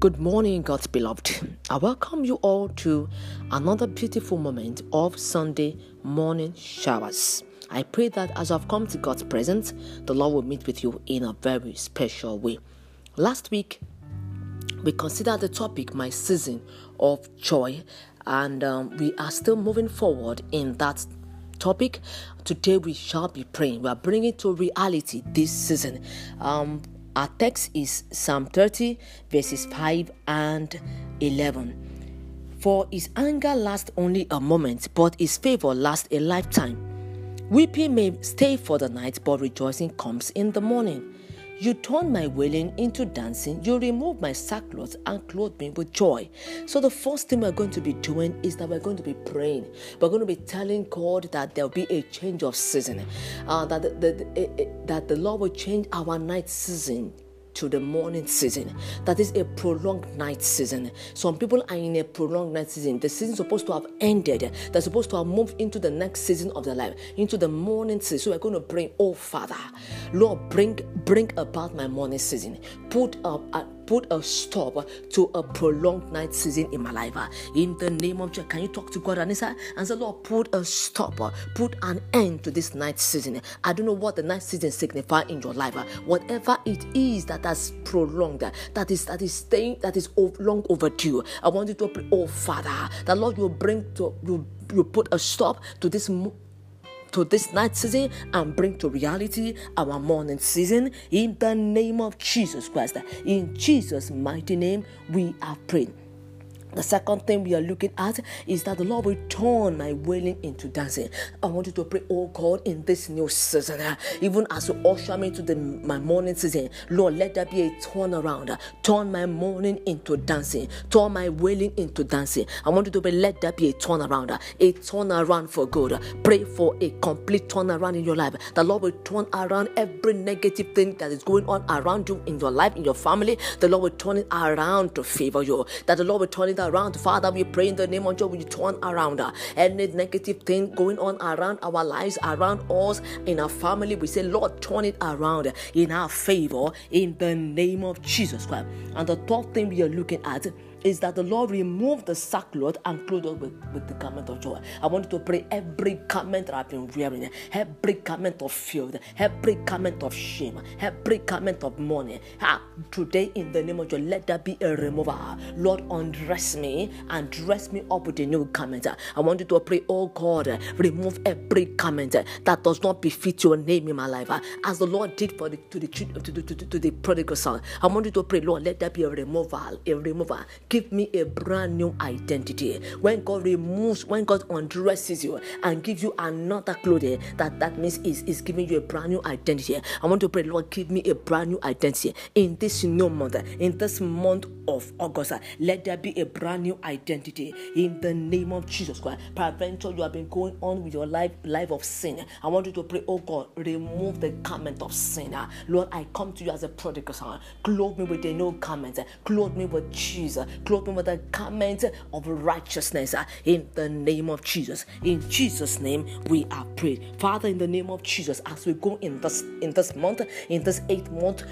Good morning, God's beloved. I welcome you all to another beautiful moment of Sunday morning showers. I pray that as I've come to God's presence, the Lord will meet with you in a very special way. Last week, we considered the topic my season of joy, and um, we are still moving forward in that topic. Today, we shall be praying. We are bringing to reality this season. Um, our text is Psalm 30, verses 5 and 11. For his anger lasts only a moment, but his favor lasts a lifetime. Weeping may stay for the night, but rejoicing comes in the morning. You turn my wailing into dancing. You remove my sackcloth and clothe me with joy. So, the first thing we're going to be doing is that we're going to be praying. We're going to be telling God that there'll be a change of season, uh, that, the, the, that the Lord will change our night season to the morning season. That is a prolonged night season. Some people are in a prolonged night season. The season supposed to have ended. They're supposed to have moved into the next season of their life, into the morning season. So we're going to bring, oh Father, Lord, bring bring about my morning season. Put up a put a stop to a prolonged night season in my life. In the name of Jesus, can you talk to God and say, and say, Lord, put a stop, put an end to this night season. I don't know what the night season signify in your life. Whatever it is that has prolonged, that is that is staying, that is long overdue. I want you to pray, oh Father, that Lord will bring to you you put a stop to this to this night season and bring to reality our morning season in the name of Jesus Christ. In Jesus' mighty name, we are praying. The second thing we are looking at is that the Lord will turn my wailing into dancing. I want you to pray, oh God, in this new season, uh, even as you usher me to the, my morning season, Lord, let there be a turnaround. Turn my mourning into dancing, turn my wailing into dancing. I want you to pray, let there be a turnaround, a turnaround for good. Pray for a complete turnaround in your life. The Lord will turn around every negative thing that is going on around you in your life, in your family. The Lord will turn it around to favor you. That the Lord will turn it around. Father, we pray in the name of Jesus, we turn around any negative thing going on around our lives, around us, in our family. We say, Lord, turn it around in our favor in the name of Jesus Christ. And the third thing we are looking at is that the Lord remove the sackcloth and clothe us with, with the garment of joy. I want you to pray every garment that I've been wearing, every garment of fear, every garment of shame, every garment of mourning. Ah, today, in the name of Jesus, let there be a remover. Lord, undress me and dress me up with a new garment. I want you to pray, oh God, remove every garment that does not befit your name in my life. As the Lord did for the to the to the, to to the prodigal son. I want you to pray, Lord, let there be a removal, a remover give me a brand new identity. When God removes, when God undresses you and gives you another clothing, that that means is is giving you a brand new identity. I want to pray, Lord, give me a brand new identity in this new month, in this month of August. Let there be a brand new identity in the name of Jesus Christ. Peradventure, you have been going on with your life, life of sin. I want you to pray, oh God, remove the garment of sin. Lord, I come to you as a prodigal son. Clothe me with a new garment. Clothe me with Jesus clothe me with the garment of righteousness uh, in the name of Jesus. In Jesus' name, we are prayed. Father, in the name of Jesus, as we go in this in this month, in this eighth month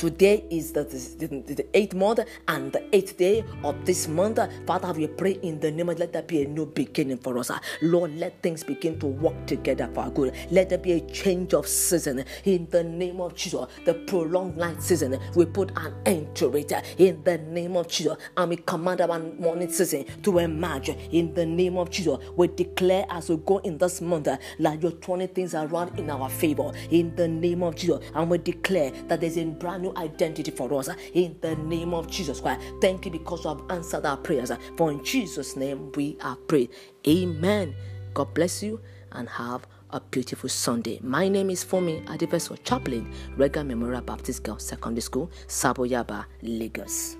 Today is the, the, the, eighth month and the eighth day of this month. Father, we pray in the name of let there be a new beginning for us. Lord, let things begin to work together for our good. Let there be a change of season in the name of Jesus. The prolonged night season, we put an end to it in the name of Jesus. And we command our morning season to emerge in the name of Jesus. We declare as we go in this month that you're turning things around in our favor in the name of Jesus. And we declare that there's a brand new new identity for us uh, in the name of Jesus Christ. Thank you because you have answered our prayers. Uh, for in Jesus' name we are prayed. Amen. God bless you and have a beautiful Sunday. My name is Fomi Adiveso Chaplain, Reagan Memorial Baptist Girls Secondary School, Saboyaba, Lagos.